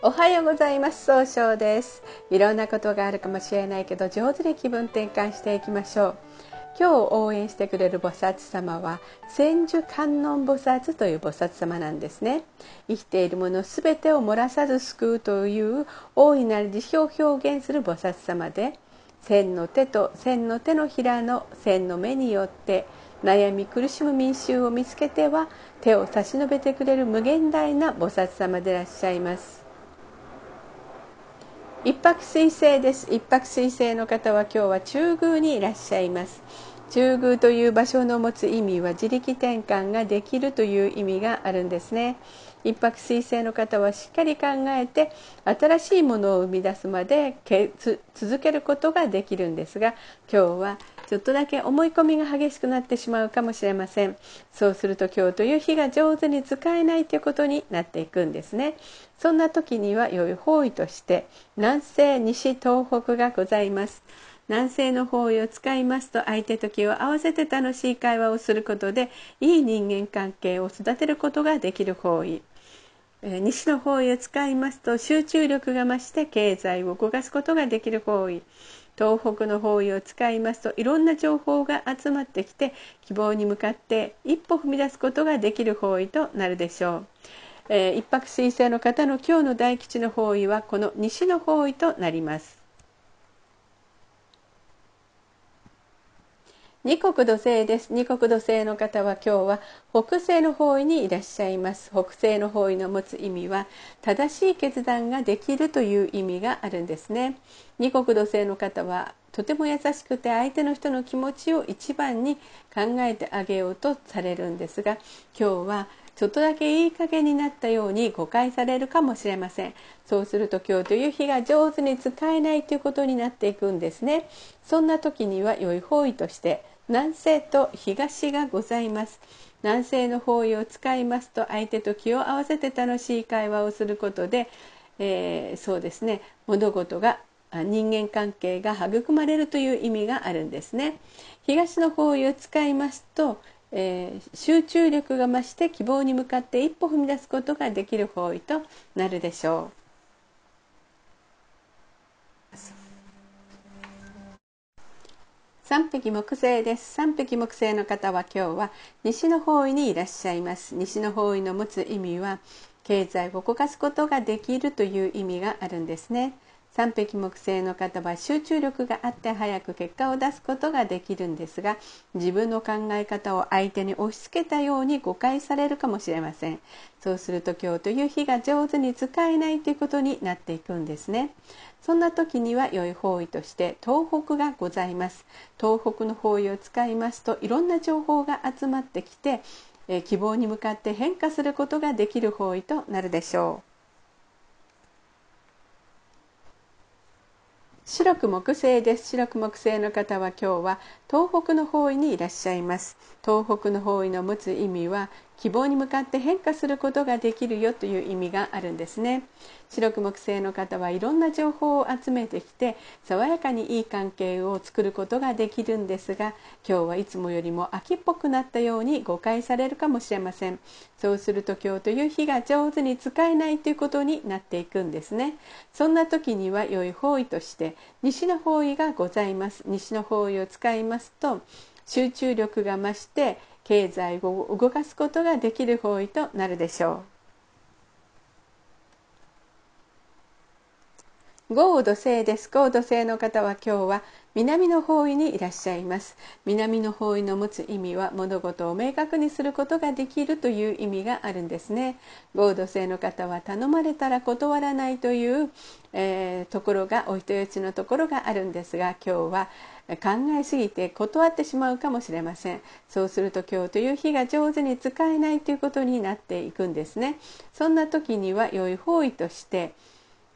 おはようございます。総称です。いろんなことがあるかもしれないけど上手に気分転換していきましょう。今日応援してくれる菩薩様は千手観音菩薩という菩薩様なんですね。生きているものすべてを漏らさず救うという大いなる慈悲を表現する菩薩様で千の手と千の手のひらの千の目によって悩み苦しむ民衆を見つけては手を差し伸べてくれる無限大な菩薩様でいらっしゃいます。一泊水星です。一泊水星の方は今日は中宮にいらっしゃいます。中宮という場所の持つ意味は自力転換ができるという意味があるんですね。一泊水星の方はしっかり考えて新しいものを生み出すまで続けることができるんですが今日はちょっとだけ思い込みが激しくなってしまうかもしれません。そうすると今日という日が上手に使えないということになっていくんですね。そんな時には良い方位として南西西東北がございます。南西の方位を使いますと相手と気を合わせて楽しい会話をすることでいい人間関係を育てることができる方位。西の方位を使いますと集中力が増して経済を動かすことができる方位。東北の方位を使いますといろんな情報が集まってきて希望に向かって一歩踏み出すことができる方位となるでしょう、えー、一泊水星の方の今日の大吉の方位はこの西の方位となります。二国土星です。二国土星の方は今日は北西の方位にいらっしゃいます。北西の方位の持つ意味は正しい決断ができるという意味があるんですね。二国土星の方はとても優しくて相手の人の気持ちを一番に考えてあげようとされるんですが今日はちょっとだけいい加減になったように誤解されるかもしれません。そうすると今日という日が上手に使えないということになっていくんですねそんな時には良い方位として南西と東がございます。南西の方位を使いますと相手と気を合わせて楽しい会話をすることで、えー、そうですね。物事が人間関係が育まれるという意味があるんですね。東の方位を使いますと、えー、集中力が増して希望に向かって一歩踏み出すことができる方位となるでしょう。三匹木星です。三匹木星の方は今日は西の方位にいらっしゃいます。西の方位の持つ意味は経済を動かすことができるという意味があるんですね。三匹木星の方は集中力があって早く結果を出すことができるんですが自分の考え方を相手に押し付けたように誤解されるかもしれません。そうすると今日という日が上手に使えないということになっていくんですね。そんな時には良い方位として東北がございます。東北の方位を使いますといろんな情報が集まってきて希望に向かって変化することができる方位となるでしょう。白く木星です。白く木星の方は今日は東北の方位にいらっしゃいます。東北の方位の持つ意味は希望に向かって変化することができるよという意味があるんですね。白く木星の方はいろんな情報を集めてきて爽やかにいい関係を作ることができるんですが今日はいつもよりも秋っぽくなったように誤解されるかもしれません。そうすると今日という日が上手に使えないということになっていくんですね。そんな時には良い方位として西の方位がございます。西の方位を使いますと集中力が増して経済を動かすことができる方位となるでしょう。豪土星です。豪土星の方は今日は南の方位にいらっしゃいます。南の方位の持つ意味は物事を明確にすることができるという意味があるんですね。合土星の方は頼まれたら断らないという、えー、ところがお人よちのところがあるんですが今日は考えすぎて断ってしまうかもしれません。そうすると今日という日が上手に使えないということになっていくんですね。そんな時には良い方位として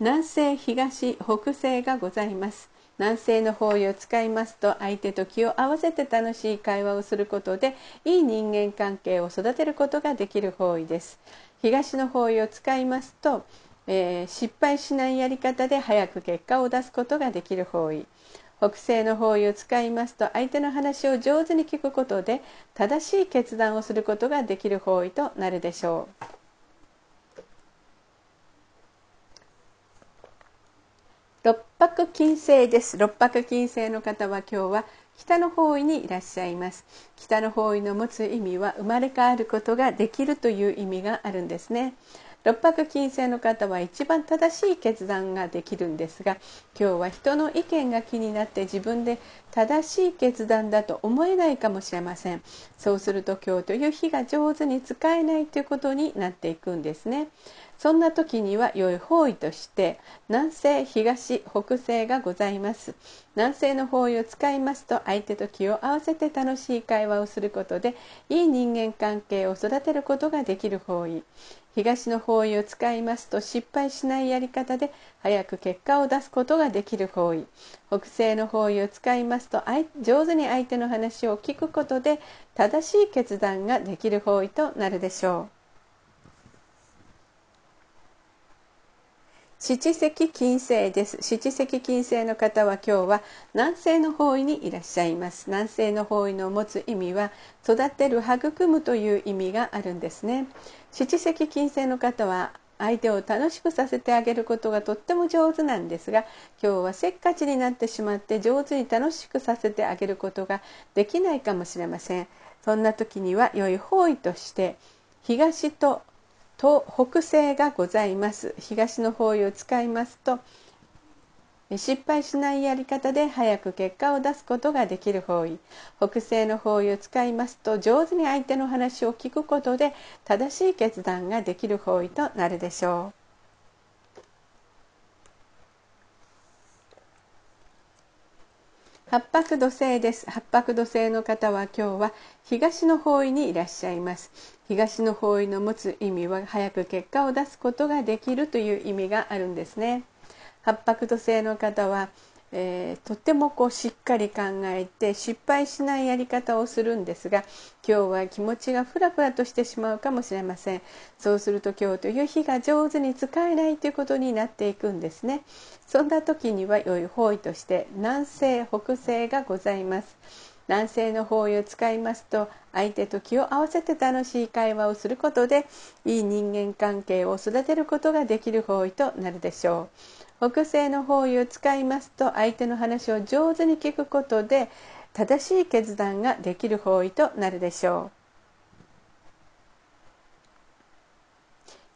南西東北西がございます。南西の方位を使いますと相手と気を合わせて楽しい会話をすることでいい人間関係を育てることができる方位です。東の方位を使いますと、えー、失敗しないやり方で早く結果を出すことができる方位。北西の方位を使いますと相手の話を上手に聞くことで正しい決断をすることができる方位となるでしょう。六白金星です。六白金星の方は今日は北の方位にいらっしゃいます。北の方位の持つ意味は生まれ変わることができるという意味があるんですね。六白金星の方は一番正しい決断ができるんですが今日は人の意見が気になって自分で正しい決断だと思えないかもしれません。そうすると今日という日が上手に使えないということになっていくんですね。そんな時には良い方位として南西東北西がございます。南西の方位を使いますと相手と気を合わせて楽しい会話をすることでいい人間関係を育てることができる方位。東の方位を使いますと失敗しないやり方で早く結果を出すことができる方位北西の方位を使いますと上手に相手の話を聞くことで正しい決断ができる方位となるでしょう。七石金星です。七石金星の方は今日は南西の方位にいらっしゃいます。南西の方位の持つ意味は育てる育むという意味があるんですね。七石金星の方は相手を楽しくさせてあげることがとっても上手なんですが今日はせっかちになってしまって上手に楽しくさせてあげることができないかもしれません。そんな時には良い方位として東とと北西がございます。東の方位を使いますと失敗しないやり方で早く結果を出すことができる方位。北西の方位を使いますと上手に相手の話を聞くことで正しい決断ができる方位となるでしょう。八白土星です。八白土星の方は今日は東の方位にいらっしゃいます。東の方位の持つ意味は早く結果を出すことができるという意味があるんですね。八白土星の方はえー、とってもこうしっかり考えて失敗しないやり方をするんですが今日は気持ちがふらふらとしてしまうかもしれません。そうすると今日という日が上手に使えないということになっていくんですね。そんな時には良い方位として南西北西がございます。男性の方位を使いますと相手と気を合わせて楽しい会話をすることでいい人間関係を育てることができる方位となるでしょう。北西の方位を使いますと相手の話を上手に聞くことで正しい決断ができる方位となるでしょう。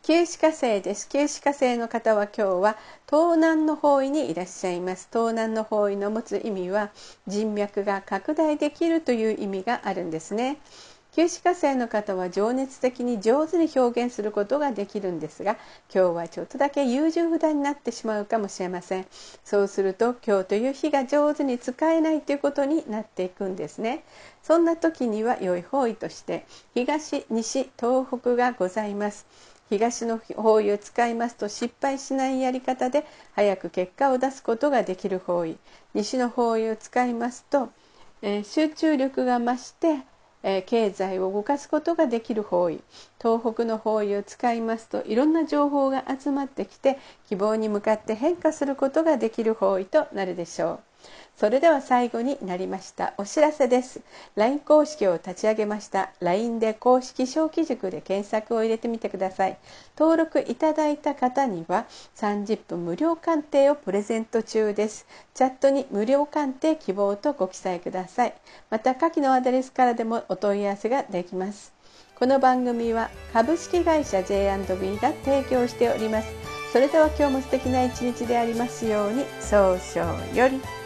九死火星です。九死火星の方は今日は東南の方位にいらっしゃいます。東南の方位の持つ意味は人脈が拡大できるという意味があるんですね。九死火星の方は情熱的に上手に表現することができるんですが今日はちょっとだけ優柔不断になってしまうかもしれません。そうすると今日という日が上手に使えないということになっていくんですね。そんな時には良い方位として東西東北がございます。東の方位を使いますと失敗しないやり方で早く結果を出すことができる方位西の方位を使いますと、えー、集中力が増してえ経済を動かすことができる方位東北の方位を使いますといろんな情報が集まってきて希望に向かって変化することができる方位となるでしょう。それでは最後になりましたお知らせです。LINE 公式を立ち上げました LINE で公式小規塾で検索を入れてみてください。登録いただいた方には30分無料鑑定をプレゼント中です。チャットに無料鑑定希望とご記載ください。また下記のアドレスからでもお問い合わせができます。この番組は株式会社 J&B が提供しております。それでは今日も素敵な一日でありますように早々より。